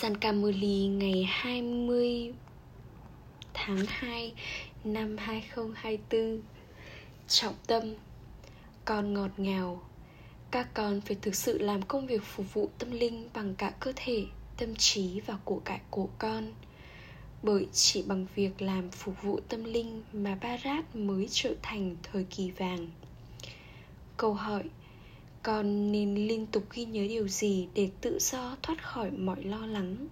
Sankamuli ngày 20 tháng 2 năm 2024 Trọng tâm Con ngọt ngào. Các con phải thực sự làm công việc phục vụ tâm linh bằng cả cơ thể, tâm trí và của cải của con. Bởi chỉ bằng việc làm phục vụ tâm linh mà Barat mới trở thành thời kỳ vàng. Câu hỏi con nên liên tục ghi nhớ điều gì để tự do thoát khỏi mọi lo lắng?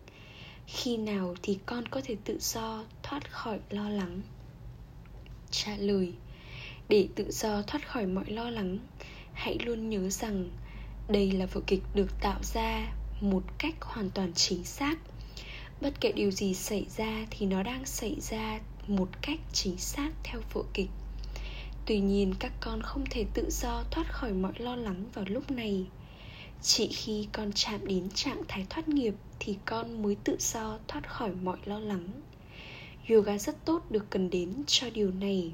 Khi nào thì con có thể tự do thoát khỏi lo lắng? Trả lời, để tự do thoát khỏi mọi lo lắng, hãy luôn nhớ rằng đây là vở kịch được tạo ra một cách hoàn toàn chính xác. Bất kể điều gì xảy ra thì nó đang xảy ra một cách chính xác theo vở kịch tuy nhiên, các con không thể tự do thoát khỏi mọi lo lắng vào lúc này. Chỉ khi con chạm đến trạng thái thoát nghiệp thì con mới tự do thoát khỏi mọi lo lắng. Yoga rất tốt được cần đến cho điều này.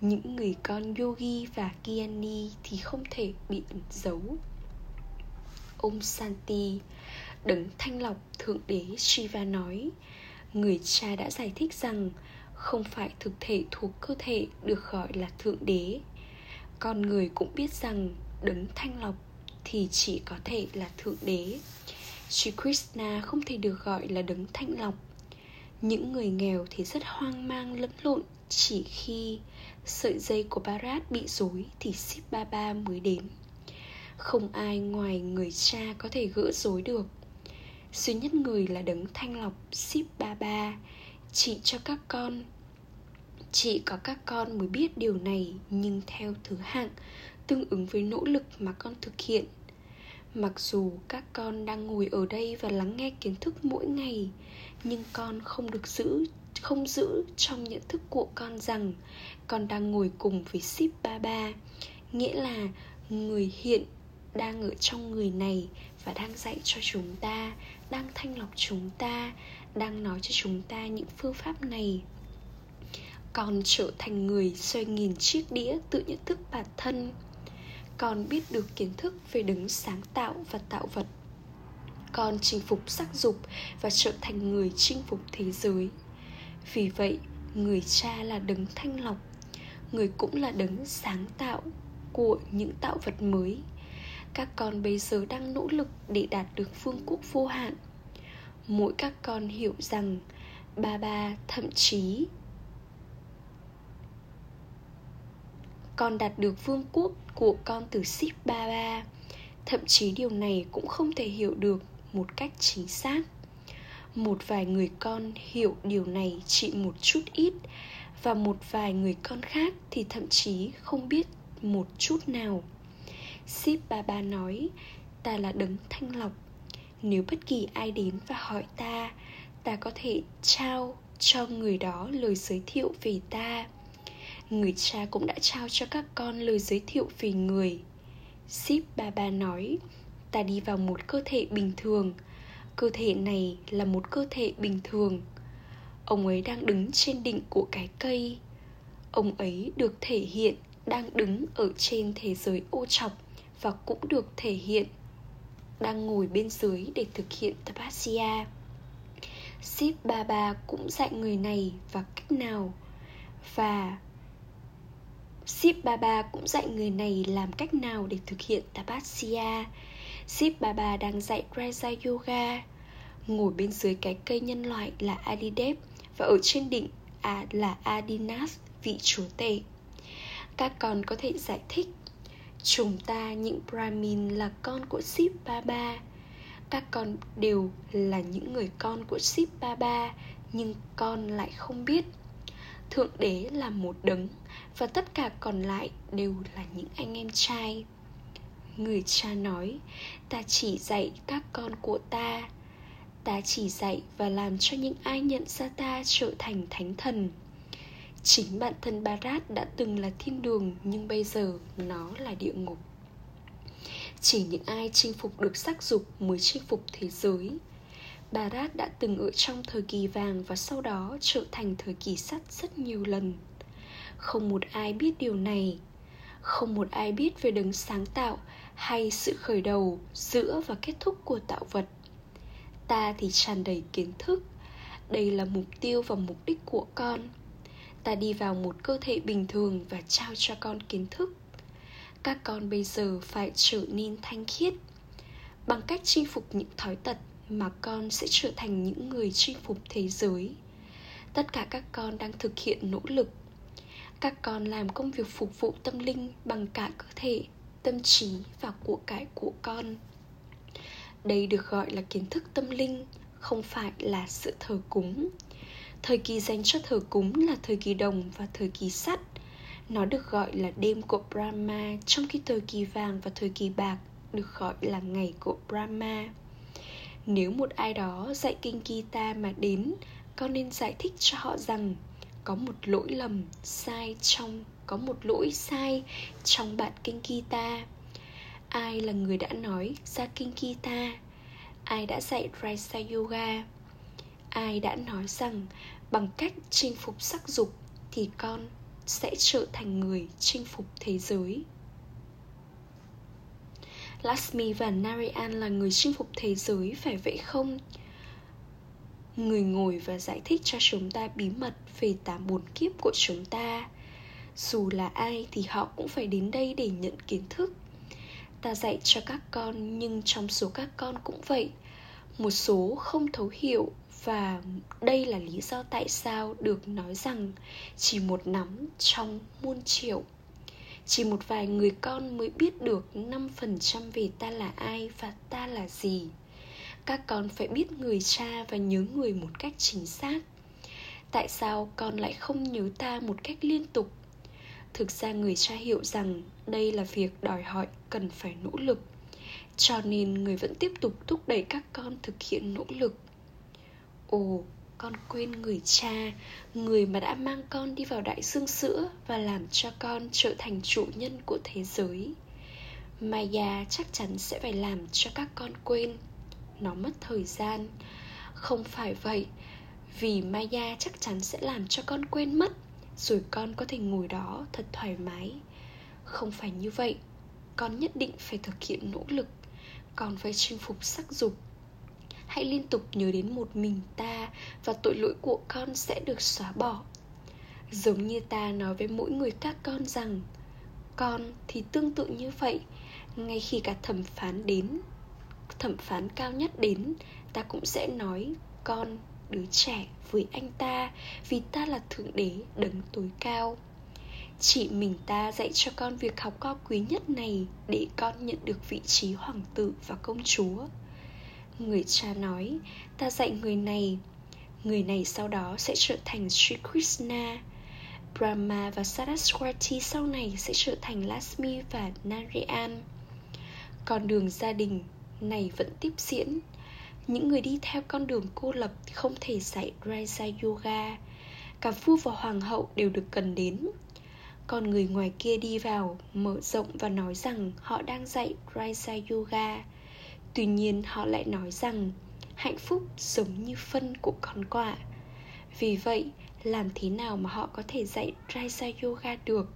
Những người con yogi và kiani thì không thể bị ẩn giấu. Om Santi Đấng thanh lọc Thượng Đế Shiva nói, Người cha đã giải thích rằng không phải thực thể thuộc cơ thể được gọi là thượng đế. Con người cũng biết rằng đấng thanh lọc thì chỉ có thể là thượng đế. Sri Krishna không thể được gọi là đấng thanh lọc. Những người nghèo thì rất hoang mang, lẫn lộn. Chỉ khi sợi dây của Bharat bị rối thì Sip Baba mới đến. Không ai ngoài người cha có thể gỡ rối được. Duy nhất người là đấng thanh lọc, Sip Baba chỉ cho các con. Chỉ có các con mới biết điều này, nhưng theo thứ hạng, tương ứng với nỗ lực mà con thực hiện. Mặc dù các con đang ngồi ở đây và lắng nghe kiến thức mỗi ngày, nhưng con không được giữ, không giữ trong nhận thức của con rằng con đang ngồi cùng với ship ba ba. Nghĩa là người hiện đang ở trong người này và đang dạy cho chúng ta, đang thanh lọc chúng ta đang nói cho chúng ta những phương pháp này. Còn trở thành người xoay nghìn chiếc đĩa tự nhận thức bản thân. Còn biết được kiến thức về đứng sáng tạo và tạo vật. Con chinh phục sắc dục và trở thành người chinh phục thế giới. Vì vậy, người cha là đấng thanh lọc, người cũng là đấng sáng tạo của những tạo vật mới. Các con bây giờ đang nỗ lực để đạt được phương quốc vô hạn mỗi các con hiểu rằng ba ba thậm chí con đạt được vương quốc của con từ ship ba ba. Thậm chí điều này cũng không thể hiểu được một cách chính xác. Một vài người con hiểu điều này chỉ một chút ít và một vài người con khác thì thậm chí không biết một chút nào. Ship ba ba nói, ta là đấng thanh lọc nếu bất kỳ ai đến và hỏi ta ta có thể trao cho người đó lời giới thiệu về ta. Người cha cũng đã trao cho các con lời giới thiệu về người. Ship ba ba nói, ta đi vào một cơ thể bình thường. Cơ thể này là một cơ thể bình thường. Ông ấy đang đứng trên đỉnh của cái cây. Ông ấy được thể hiện đang đứng ở trên thế giới ô trọc và cũng được thể hiện đang ngồi bên dưới để thực hiện tapasya. Ship Baba cũng dạy người này và cách nào? Và Ship Baba cũng dạy người này làm cách nào để thực hiện Tapasya? Ship Baba đang dạy Raja Yoga. Ngồi bên dưới cái cây nhân loại là Adidev Và ở trên đỉnh à, là Adinath, vị chúa tể. Các con có thể giải thích Chúng ta, những Brahmin là con của Ship Baba. Các con đều là những người con của Ship Baba, Nhưng con lại không biết. Thượng đế là một đấng, và tất cả còn lại đều là những anh em trai. Người cha nói, ta chỉ dạy các con của ta. Ta chỉ dạy và làm cho những ai nhận ra ta trở thành thánh thần chính bản thân barat đã từng là thiên đường, nhưng bây giờ nó là địa ngục. Chỉ những ai chinh phục được sắc dục mới chinh phục thế giới. Barat đã từng ở trong thời kỳ vàng và sau đó trở thành thời kỳ sắt rất nhiều lần. Không một ai biết điều này. Không một ai biết về đấng sáng tạo hay sự khởi đầu giữa và kết thúc của tạo vật. Ta thì tràn đầy kiến thức. Đây là mục tiêu và mục đích của con ta đi vào một cơ thể bình thường và trao cho con kiến thức. Các con bây giờ phải trở nên thanh khiết. Bằng cách chinh phục những thói tật mà con sẽ trở thành những người chinh phục thế giới. Tất cả các con đang thực hiện nỗ lực. Các con làm công việc phục vụ tâm linh bằng cả cơ thể, tâm trí và của cải của con. Đây được gọi là kiến thức tâm linh, không phải là sự thờ cúng thời kỳ dành cho thờ cúng là thời kỳ đồng và thời kỳ sắt nó được gọi là đêm của brahma, trong khi thời kỳ vàng và thời kỳ bạc được gọi là ngày của brahma nếu một ai đó dạy kinh gita mà đến, con nên giải thích cho họ rằng có một lỗi lầm sai trong, có một lỗi sai trong bản kinh Gita. Ai là người đã nói ra kinh Gita? Ai đã dạy Raisa Yoga? Ai đã nói rằng bằng cách chinh phục sắc dục thì con sẽ trở thành người chinh phục thế giới? Lasmi và Narayan là người chinh phục thế giới, phải vậy không? Người ngồi và giải thích cho chúng ta bí mật về tám bốn kiếp của chúng ta Dù là ai thì họ cũng phải đến đây để nhận kiến thức Ta dạy cho các con, nhưng trong số các con cũng vậy một số không thấu hiểu và đây là lý do tại sao được nói rằng chỉ một nắm trong muôn triệu. Chỉ một vài người con mới biết được 5% về ta là ai và ta là gì. Các con phải biết người cha và nhớ người một cách chính xác. Tại sao con lại không nhớ ta một cách liên tục? Thực ra người cha hiểu rằng đây là việc đòi hỏi cần phải nỗ lực cho nên người vẫn tiếp tục thúc đẩy các con thực hiện nỗ lực. Ồ, con quên người cha, người mà đã mang con đi vào đại dương sữa và làm cho con trở thành chủ nhân của thế giới. Maya chắc chắn sẽ phải làm cho các con quên. Nó mất thời gian. Không phải vậy, vì maya chắc chắn sẽ làm cho con quên mất, rồi con có thể ngồi đó thật thoải mái. Không phải như vậy, con nhất định phải thực hiện nỗ lực còn phải chinh phục sắc dục. Hãy liên tục nhớ đến một mình ta và tội lỗi của con sẽ được xóa bỏ. Giống như ta nói với mỗi người các con rằng, con thì tương tự như vậy. Ngay khi cả thẩm phán đến, thẩm phán cao nhất đến, ta cũng sẽ nói, con đứa trẻ với anh ta vì ta là thượng đế đấng tối cao chỉ mình ta dạy cho con việc học cao quý nhất này để con nhận được vị trí hoàng tử và công chúa. Người cha nói, ta dạy người này người này sau đó sẽ trở thành Sri Krishna. Brahma và Saraswati sau này sẽ trở thành Lasmi và Narayan. Con đường gia đình này vẫn tiếp diễn. Những người đi theo con đường cô lập không thể dạy Raja Yoga. Cả vua và hoàng hậu đều được cần đến. Còn người ngoài kia đi vào, mở rộng và nói rằng họ đang dạy raisa Yoga. Tuy nhiên họ lại nói rằng hạnh phúc giống như phân của con quạ Vì vậy, làm thế nào mà họ có thể dạy raisa Yoga được?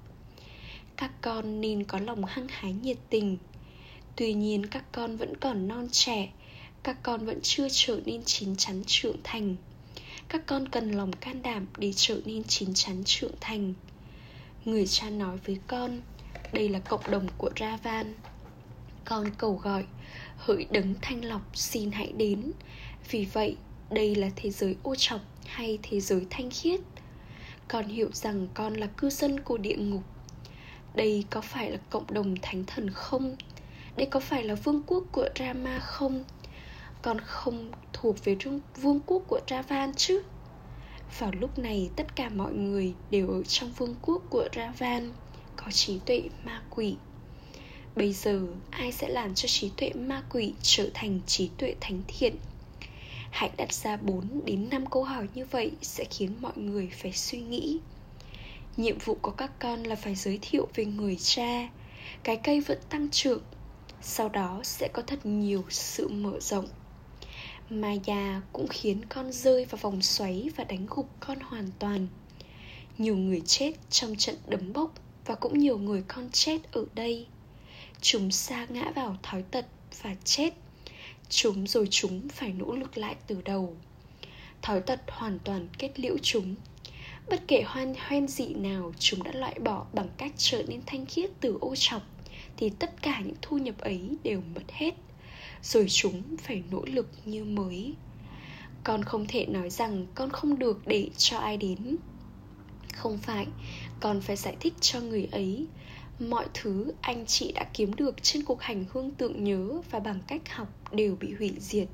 Các con nên có lòng hăng hái nhiệt tình. Tuy nhiên các con vẫn còn non trẻ Các con vẫn chưa trở nên chín chắn trưởng thành. Các con cần lòng can đảm để trở nên chín chắn trưởng thành. Người cha nói với con, Đây là cộng đồng của Ravan. Con cầu gọi, Hỡi đấng thanh lọc, xin hãy đến. Vì vậy, đây là thế giới ô trọc hay thế giới thanh khiết? Con hiểu rằng con là cư dân của địa ngục. Đây có phải là cộng đồng thánh thần không? Đây có phải là vương quốc của Rama không? Con không thuộc về vương quốc của Ravan chứ? Vào lúc này, tất cả mọi người đều ở trong vương quốc của Ravan, Có trí tuệ ma quỷ. Bây giờ, ai sẽ làm cho trí tuệ ma quỷ trở thành trí tuệ thánh thiện? Hãy đặt ra 4 đến 5 câu hỏi như vậy sẽ khiến mọi người phải suy nghĩ. Nhiệm vụ của các con là phải giới thiệu về người cha. Cái cây vẫn tăng trưởng. Sau đó sẽ có thật nhiều sự mở rộng. Maya cũng khiến con rơi vào vòng xoáy và đánh gục con hoàn toàn. Nhiều người chết trong trận đấm bốc Và cũng nhiều người con chết ở đây. Chúng sa ngã vào thói tật và chết. Chúng rồi chúng phải nỗ lực lại từ đầu. Thói tật hoàn toàn kết liễu chúng. Bất kể hoan hoen dị nào, chúng đã loại bỏ bằng cách trở nên thanh khiết từ ô trọc thì tất cả những thu nhập ấy đều mất hết rồi chúng phải nỗ lực như mới. Con không thể nói rằng con không được để cho ai đến. Không phải, con phải giải thích cho người ấy. Mọi thứ anh chị đã kiếm được trên cuộc hành hương tượng nhớ và bằng cách học đều bị hủy diệt.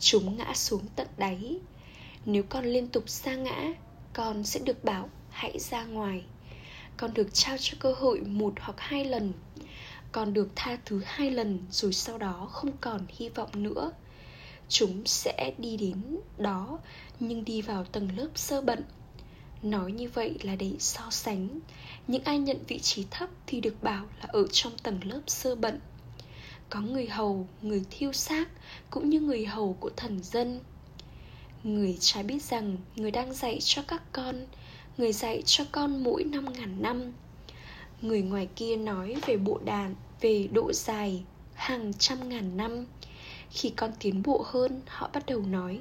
Chúng ngã xuống tận đáy. Nếu con liên tục sa ngã, con sẽ được bảo hãy ra ngoài. Con được trao cho cơ hội một hoặc hai lần còn được tha thứ hai lần rồi sau đó không còn hy vọng nữa. Chúng sẽ đi đến đó, nhưng đi vào tầng lớp sơ bận. Nói như vậy là để so sánh. Những ai nhận vị trí thấp thì được bảo là ở trong tầng lớp sơ bận. Có người hầu, người thiêu xác, cũng như người hầu của thần dân. Người trái biết rằng người đang dạy cho các con, người dạy cho con mỗi năm ngàn năm người ngoài kia nói về bộ đàn, về độ dài, hàng trăm ngàn năm. Khi con tiến bộ hơn, họ bắt đầu nói,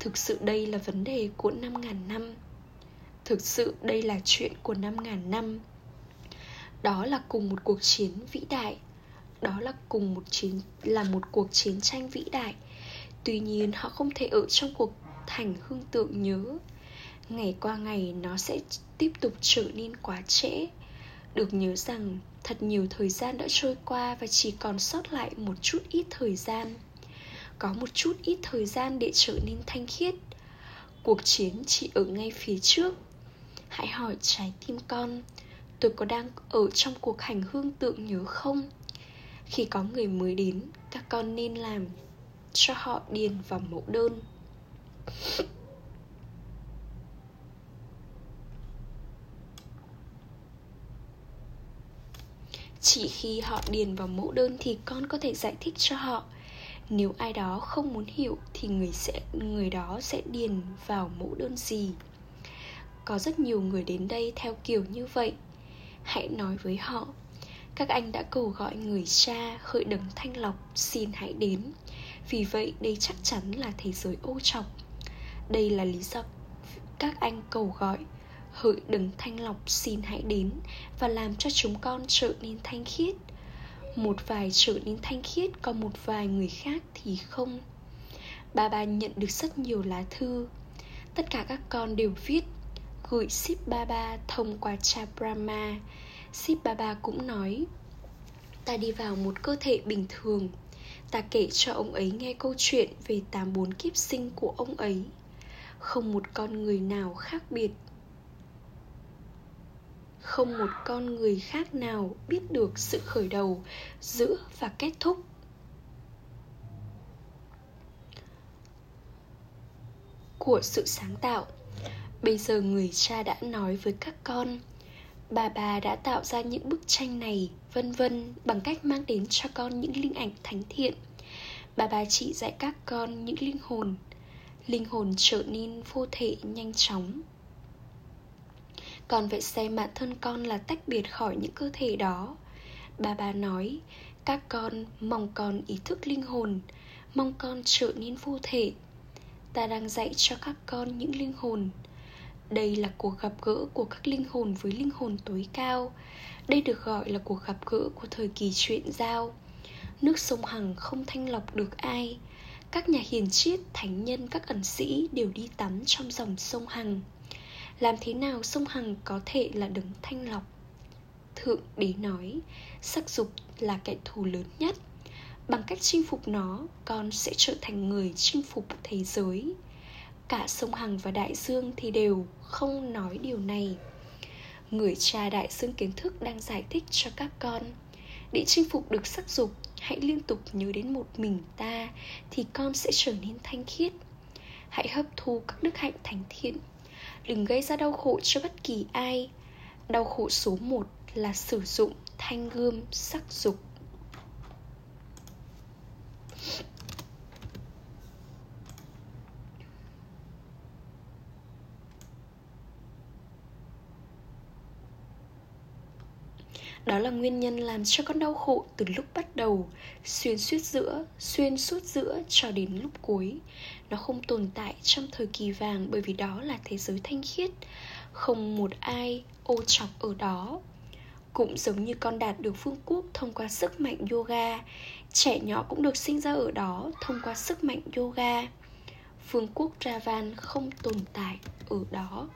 thực sự đây là vấn đề của năm ngàn năm. Thực sự đây là chuyện của năm ngàn năm. Đó là cùng một cuộc chiến vĩ đại. Đó là cùng một chiến, là một cuộc chiến tranh vĩ đại. Tuy nhiên, họ không thể ở trong cuộc thành hương tượng nhớ. Ngày qua ngày, nó sẽ tiếp tục trở nên quá trễ được nhớ rằng thật nhiều thời gian đã trôi qua và chỉ còn sót lại một chút ít thời gian. Có một chút ít thời gian để trở nên thanh khiết. Cuộc chiến chỉ ở ngay phía trước. Hãy hỏi trái tim con, tôi có đang ở trong cuộc hành hương tượng nhớ không? Khi có người mới đến, các con nên làm cho họ điền vào mẫu đơn. Chỉ khi họ điền vào mẫu đơn thì con có thể giải thích cho họ. Nếu ai đó không muốn hiểu thì người sẽ, người đó sẽ điền vào mẫu đơn gì? Có rất nhiều người đến đây theo kiểu như vậy. Hãy nói với họ, các anh đã cầu gọi người cha khởi đấng thanh lọc, xin hãy đến. Vì vậy đây chắc chắn là thế giới ô trọc đây là lý do các anh cầu gọi hỡi đừng thanh lọc, xin hãy đến và làm cho chúng con trở nên thanh khiết. Một vài trở nên thanh khiết, còn một vài người khác thì không. Bà bà nhận được rất nhiều lá thư. Tất cả các con đều viết, gửi ship ba thông qua cha brahma. Ship ba cũng nói, ta đi vào một cơ thể bình thường. Ta kể cho ông ấy nghe câu chuyện về tám bốn kiếp sinh của ông ấy. Không một con người nào khác biệt không một con người khác nào biết được sự khởi đầu, giữa và kết thúc. Của sự sáng tạo. Bây giờ người cha đã nói với các con, bà bà đã tạo ra những bức tranh này, vân vân, bằng cách mang đến cho con những linh ảnh thánh thiện. Bà bà chỉ dạy các con những linh hồn. Linh hồn trở nên vô thể nhanh chóng con phải xem bản thân con là tách biệt khỏi những cơ thể đó. Bà bà nói, các con mong con ý thức linh hồn, mong con trở nên vô thể. Ta đang dạy cho các con những linh hồn. Đây là cuộc gặp gỡ của các linh hồn với linh hồn tối cao. Đây được gọi là cuộc gặp gỡ của thời kỳ chuyện giao. Nước sông hằng không thanh lọc được ai. Các nhà hiền triết, thánh nhân, các ẩn sĩ đều đi tắm trong dòng sông hằng làm thế nào sông hằng có thể là đứng thanh lọc? Thượng đế nói, sắc dục là kẻ thù lớn nhất. Bằng cách chinh phục nó, con sẽ trở thành người chinh phục thế giới. Cả sông hằng và đại dương thì đều không nói điều này. Người cha đại dương kiến thức đang giải thích cho các con, để chinh phục được sắc dục, hãy liên tục nhớ đến một mình ta, thì con sẽ trở nên thanh khiết. Hãy hấp thu các đức hạnh thánh thiện đừng gây ra đau khổ cho bất kỳ ai. Đau khổ số 1 là sử dụng thanh gươm sắc dục. Đó là nguyên nhân làm cho con đau khổ từ lúc bắt đầu, xuyên suốt giữa, xuyên suốt giữa cho đến lúc cuối. Nó không tồn tại trong thời kỳ vàng bởi vì đó là thế giới thanh khiết. Không một ai ô chọc ở đó. Cũng giống như con đạt được phương quốc thông qua sức mạnh yoga, trẻ nhỏ cũng được sinh ra ở đó thông qua sức mạnh yoga. Phương quốc ravan không tồn tại ở đó.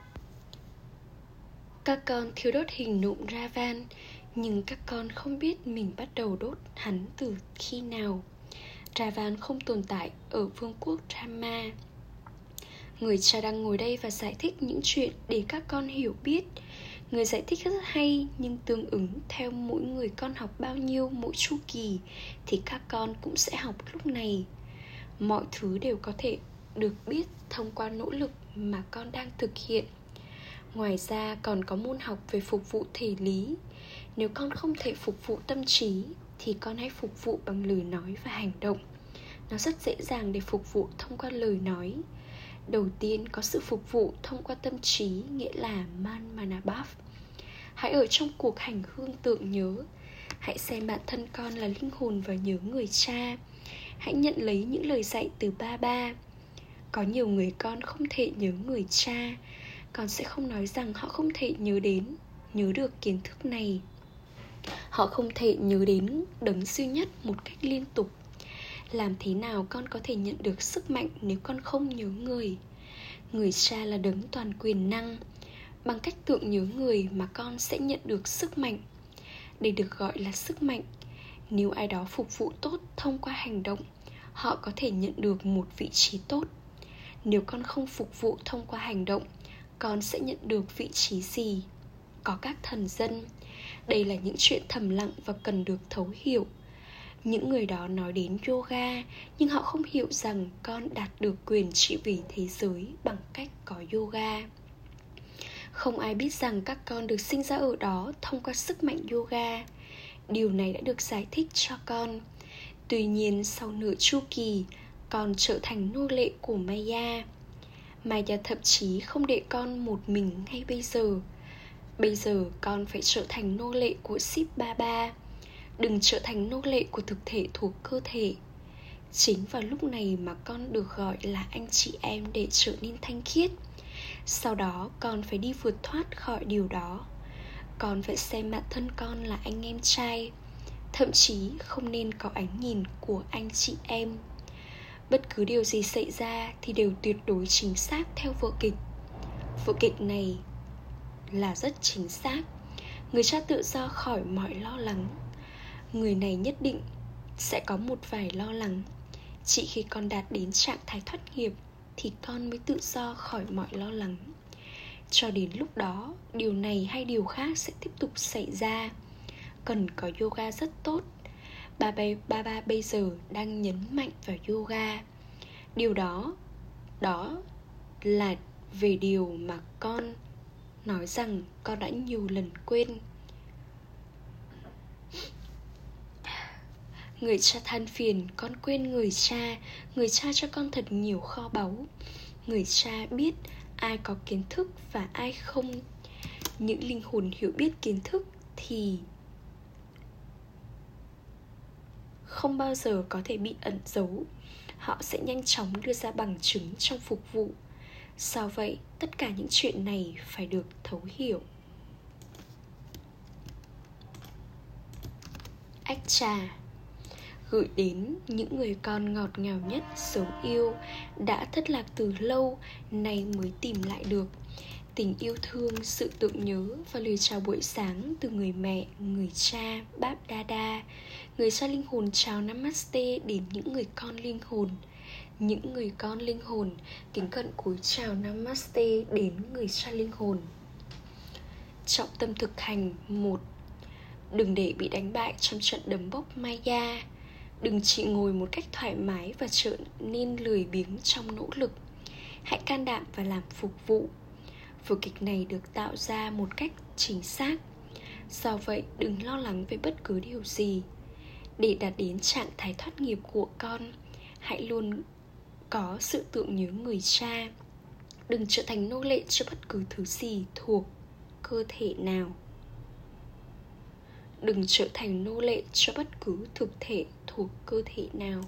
Các con thiếu đốt hình nụm ravan nhưng các con không biết mình bắt đầu đốt hắn từ khi nào. Ravan không tồn tại ở vương quốc rama người cha đang ngồi đây và giải thích những chuyện để các con hiểu biết. Người giải thích rất hay, nhưng tương ứng theo mỗi người con học bao nhiêu mỗi chu kỳ thì các con cũng sẽ học lúc này. Mọi thứ đều có thể được biết thông qua nỗ lực mà con đang thực hiện ngoài ra còn có môn học về phục vụ thể lý. Nếu con không thể phục vụ tâm trí, thì con hãy phục vụ bằng lời nói và hành động. Nó rất dễ dàng để phục vụ thông qua lời nói. Đầu tiên, có sự phục vụ thông qua tâm trí, nghĩa là man manabhav hãy ở trong cuộc hành hương tượng nhớ. Hãy xem bản thân con là linh hồn và nhớ người cha. Hãy nhận lấy những lời dạy từ ba ba. Có nhiều người con không thể nhớ người cha con sẽ không nói rằng họ không thể nhớ đến, nhớ được kiến thức này. Họ không thể nhớ đến đấng duy nhất một cách liên tục. Làm thế nào con có thể nhận được sức mạnh nếu con không nhớ người? Người cha là đấng toàn quyền năng. Bằng cách tượng nhớ người mà con sẽ nhận được sức mạnh. Đây được gọi là sức mạnh, nếu ai đó phục vụ tốt thông qua hành động, họ có thể nhận được một vị trí tốt. Nếu con không phục vụ thông qua hành động con sẽ nhận được vị trí gì? Có các thần dân. Đây là những chuyện thầm lặng và cần được thấu hiểu. Những người đó nói đến yoga, nhưng họ không hiểu rằng con đạt được quyền trị vì thế giới bằng cách có yoga. Không ai biết rằng các con được sinh ra ở đó thông qua sức mạnh yoga. Điều này đã được giải thích cho con. Tuy nhiên, sau nửa chu kỳ, con trở thành nô lệ của maya mà maya thậm chí không để con một mình ngay bây giờ. Bây giờ con phải trở thành nô lệ của ship ba ba. Đừng trở thành nô lệ của thực thể thuộc cơ thể. Chính vào lúc này mà con được gọi là anh chị em để trở nên thanh khiết. Sau đó con phải đi vượt thoát khỏi điều đó. Con phải xem bản thân con là anh em trai. Thậm chí không nên có ánh nhìn của anh chị em bất cứ điều gì xảy ra thì đều tuyệt đối chính xác theo vở kịch. Vở kịch này là rất chính xác. Người cha tự do khỏi mọi lo lắng. Người này nhất định sẽ có một vài lo lắng. Chỉ khi con đạt đến trạng thái thoát nghiệp thì con mới tự do khỏi mọi lo lắng. Cho đến lúc đó, điều này hay điều khác sẽ tiếp tục xảy ra. Cần có yoga rất tốt ba ba, ba, ba bây giờ đang nhấn mạnh vào yoga. Điều đó đó là về điều mà con nói rằng con đã nhiều lần quên. Người cha than phiền Con quên người cha. Người cha cho con thật nhiều kho báu. Người cha biết ai có kiến thức và ai không. Những linh hồn hiểu biết kiến thức thì Không bao giờ có thể bị ẩn giấu. Họ sẽ nhanh chóng đưa ra bằng chứng trong phục vụ. Sao vậy, tất cả những chuyện này phải được thấu hiểu. Ách trà gửi đến những người con ngọt ngào nhất dấu yêu đã thất lạc từ lâu nay mới tìm lại được tình yêu thương, sự tưởng nhớ và lời chào buổi sáng từ người mẹ, người cha báp đa đa người cha linh hồn chào namaste đến những người con linh hồn. Những người con linh hồn, kính cận cúi chào namaste đến người cha linh hồn. Trọng tâm thực hành một, đừng để bị đánh bại trong trận đấm bốc maya. Đừng chỉ ngồi một cách thoải mái và trở nên lười biếng trong nỗ lực. Hãy can đảm và làm phục vụ vở kịch này được tạo ra một cách chính xác. Do vậy, đừng lo lắng về bất cứ điều gì. Để đạt đến trạng thái thoát nghiệp của con, hãy luôn có sự tượng nhớ người cha. Đừng trở thành nô lệ cho bất cứ thứ gì thuộc cơ thể nào. Đừng trở thành nô lệ cho bất cứ thực thể thuộc cơ thể nào.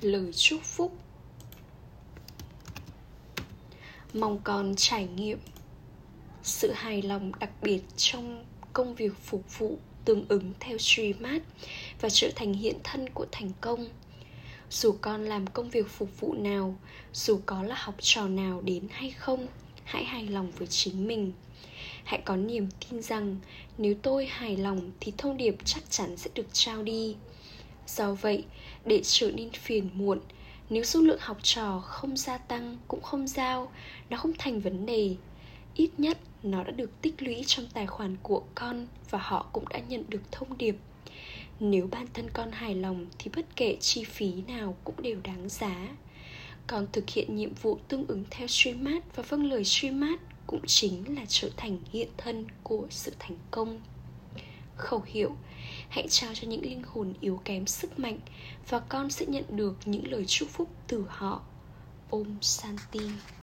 Lời chúc phúc mong con trải nghiệm sự hài lòng đặc biệt trong công việc phục vụ tương ứng theo Srimad và trở thành hiện thân của thành công. Dù con làm công việc phục vụ nào, dù có là học trò nào đến hay không, hãy hài lòng với chính mình. Hãy có niềm tin rằng nếu tôi hài lòng thì thông điệp chắc chắn sẽ được trao đi. Do vậy, để trở nên phiền muộn nếu số lượng học trò không gia tăng cũng không giao, nó không thành vấn đề. Ít nhất nó đã được tích lũy trong tài khoản của con và họ cũng đã nhận được thông điệp. Nếu bản thân con hài lòng thì bất kể chi phí nào cũng đều đáng giá. Còn thực hiện nhiệm vụ tương ứng theo Srimad và vâng lời Srimad cũng chính là trở thành hiện thân của sự thành công. Khẩu hiệu hãy trao cho những linh hồn yếu kém sức mạnh và con sẽ nhận được những lời chúc phúc từ họ. Om santi